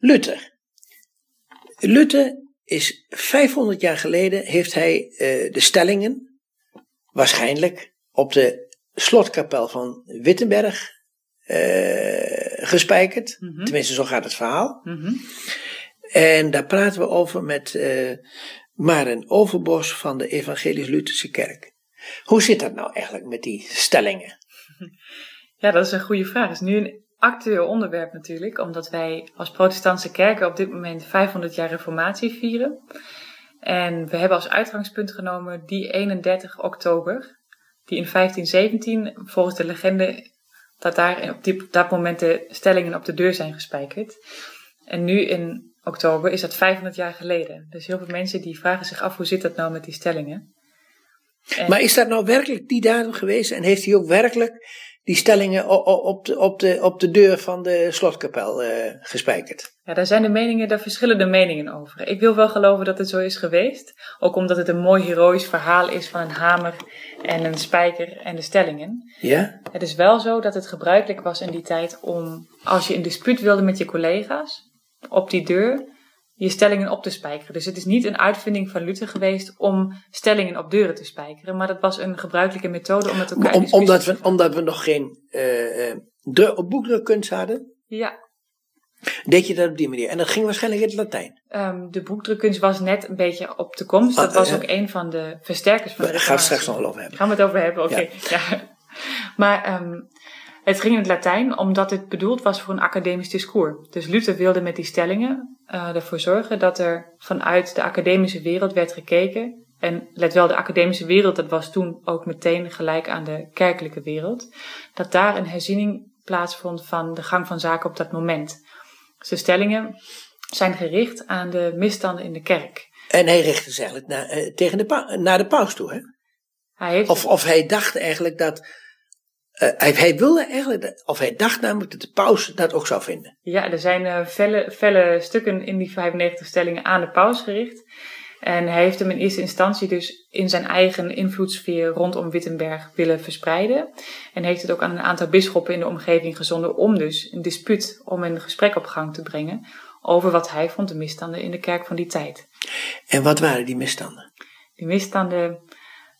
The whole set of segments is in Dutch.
Luther. Luther is 500 jaar geleden, heeft hij uh, de stellingen, waarschijnlijk op de slotkapel van Wittenberg uh, gespijkerd. Mm -hmm. Tenminste, zo gaat het verhaal. Mm -hmm. En daar praten we over met uh, Maren Overbos van de Evangelisch-Lutherse Kerk. Hoe zit dat nou eigenlijk met die stellingen? Ja, dat is een goede vraag. Het is nu een actueel onderwerp natuurlijk, omdat wij als protestantse kerken op dit moment 500 jaar reformatie vieren. En we hebben als uitgangspunt genomen die 31 oktober, die in 1517 volgens de legende dat daar op, die, dat moment de stellingen op de deur zijn gespijkerd. En nu in oktober is dat 500 jaar geleden. Dus heel veel mensen die vragen zich af hoe zit dat nou met die stellingen. En maar is dat nou werkelijk die datum geweest en heeft hij ook werkelijk die stellingen op de, op de, op de deur van de slotkapel uh, gespijkerd. Ja, daar zijn de meningen, daar verschillende meningen over. Ik wil wel geloven dat het zo is geweest. Ook omdat het een mooi heroïsch verhaal is van een hamer en een spijker en de stellingen. Ja? Het is wel zo dat het gebruikelijk was in die tijd om, als je een dispuut wilde met je collega's, op die deur je stellingen op te spijkeren. Dus het is niet een uitvinding van Luther geweest om stellingen op deuren te spijkeren, maar dat was een gebruikelijke methode om met elkaar om, omdat we, Omdat we nog geen uh, de, boekdrukkunst hadden? Ja. Deed je dat op die manier? En dat ging waarschijnlijk in het Latijn? Um, de boekdrukkunst was net een beetje op de komst. Dat ah, was ook een van de versterkers van de Daar gaan we straks nog wel over hebben. Gaan we het over hebben, oké. Okay. Ja. ja. Maar um, het ging in het Latijn omdat het bedoeld was voor een academisch discours. Dus Luther wilde met die stellingen uh, ervoor zorgen dat er vanuit de academische wereld werd gekeken. En let wel, de academische wereld, dat was toen ook meteen gelijk aan de kerkelijke wereld. Dat daar een herziening plaatsvond van de gang van zaken op dat moment. Dus de stellingen zijn gericht aan de misstanden in de kerk. En hij richtte zich eigenlijk naar, uh, tegen de naar de paus toe, hè? Hij heeft... of, of hij dacht eigenlijk dat hij, hij, wilde eigenlijk, of hij dacht namelijk dat de paus dat ook zou vinden. Ja, er zijn felle, felle stukken in die 95 stellingen aan de paus gericht. En hij heeft hem in eerste instantie dus in zijn eigen invloedssfeer rondom Wittenberg willen verspreiden. En heeft het ook aan een aantal bisschoppen in de omgeving gezonden om dus een dispuut, om een gesprek op gang te brengen over wat hij vond de misstanden in de kerk van die tijd. En wat waren die misstanden? Die misstanden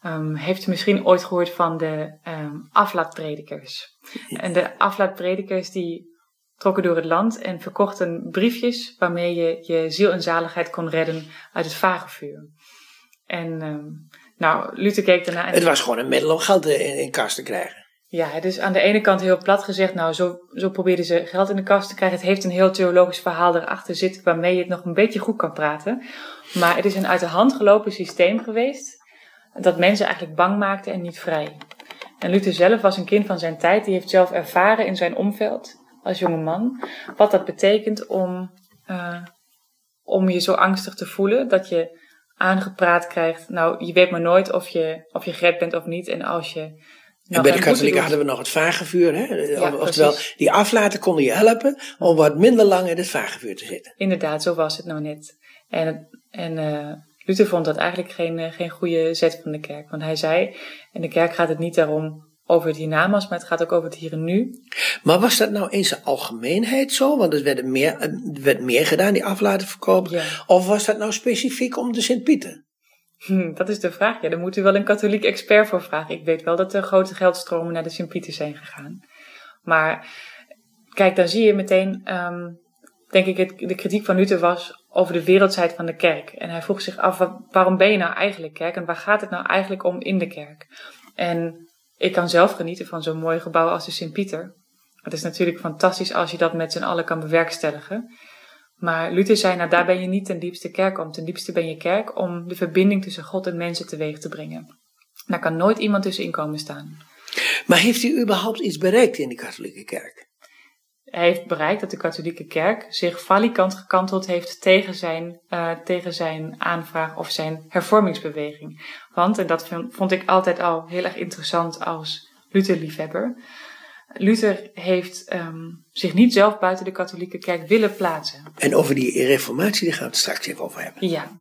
Um, heeft u misschien ooit gehoord van de um, aflaatpredikers? En de aflaatpredikers die trokken door het land en verkochten briefjes waarmee je je ziel en zaligheid kon redden uit het vagevuur. En um, nou, Luther keek daarna. En het was gewoon een middel om geld in, in kast te krijgen. Ja, dus aan de ene kant heel plat gezegd, nou, zo, zo probeerden ze geld in de kast te krijgen. Het heeft een heel theologisch verhaal erachter zitten waarmee je het nog een beetje goed kan praten. Maar het is een uit de hand gelopen systeem geweest dat mensen eigenlijk bang maakten en niet vrij. En Luther zelf was een kind van zijn tijd, die heeft zelf ervaren in zijn omveld als jonge man wat dat betekent om, uh, om je zo angstig te voelen dat je aangepraat krijgt. Nou, je weet maar nooit of je, of je gered bent of niet. En als je. En bij de katholieken hadden we nog het vagevuur. Hè? Ja, Oftewel, die aflaten konden je helpen om wat minder lang in het vagevuur te zitten. Inderdaad, zo was het nou net. En, en uh, Luther vond dat eigenlijk geen, eh, geen goede zet van de kerk. Want hij zei, in de kerk gaat het niet daarom over het hiernamaals, maar het gaat ook over het hier en nu. Maar was dat nou in zijn algemeenheid zo? Want er werd meer, er werd meer gedaan, die aflaten verkopen. Ja. Of was dat nou specifiek om de Sint-Pieter? Hm, dat is de vraag. Ja, daar moet u wel een katholiek expert voor vragen. Ik weet wel dat er grote geldstromen naar de Sint-Pieter zijn gegaan. Maar kijk, dan zie je meteen, um, denk ik, het, de kritiek van Luther was over de wereldheid van de kerk. En hij vroeg zich af, waarom ben je nou eigenlijk kerk en waar gaat het nou eigenlijk om in de kerk? En ik kan zelf genieten van zo'n mooi gebouw als de Sint-Pieter. Het is natuurlijk fantastisch als je dat met z'n allen kan bewerkstelligen. Maar Luther zei, nou daar ben je niet ten diepste kerk om. Ten diepste ben je kerk om de verbinding tussen God en mensen teweeg te brengen. Daar kan nooit iemand tussenin komen staan. Maar heeft u überhaupt iets bereikt in de katholieke kerk? Hij heeft bereikt dat de katholieke kerk zich valikant gekanteld heeft tegen zijn, uh, tegen zijn aanvraag of zijn hervormingsbeweging. Want, en dat vond ik altijd al heel erg interessant als Luther-liefhebber, Luther heeft um, zich niet zelf buiten de katholieke kerk willen plaatsen. En over die reformatie, daar gaan we het straks even over hebben. Ja.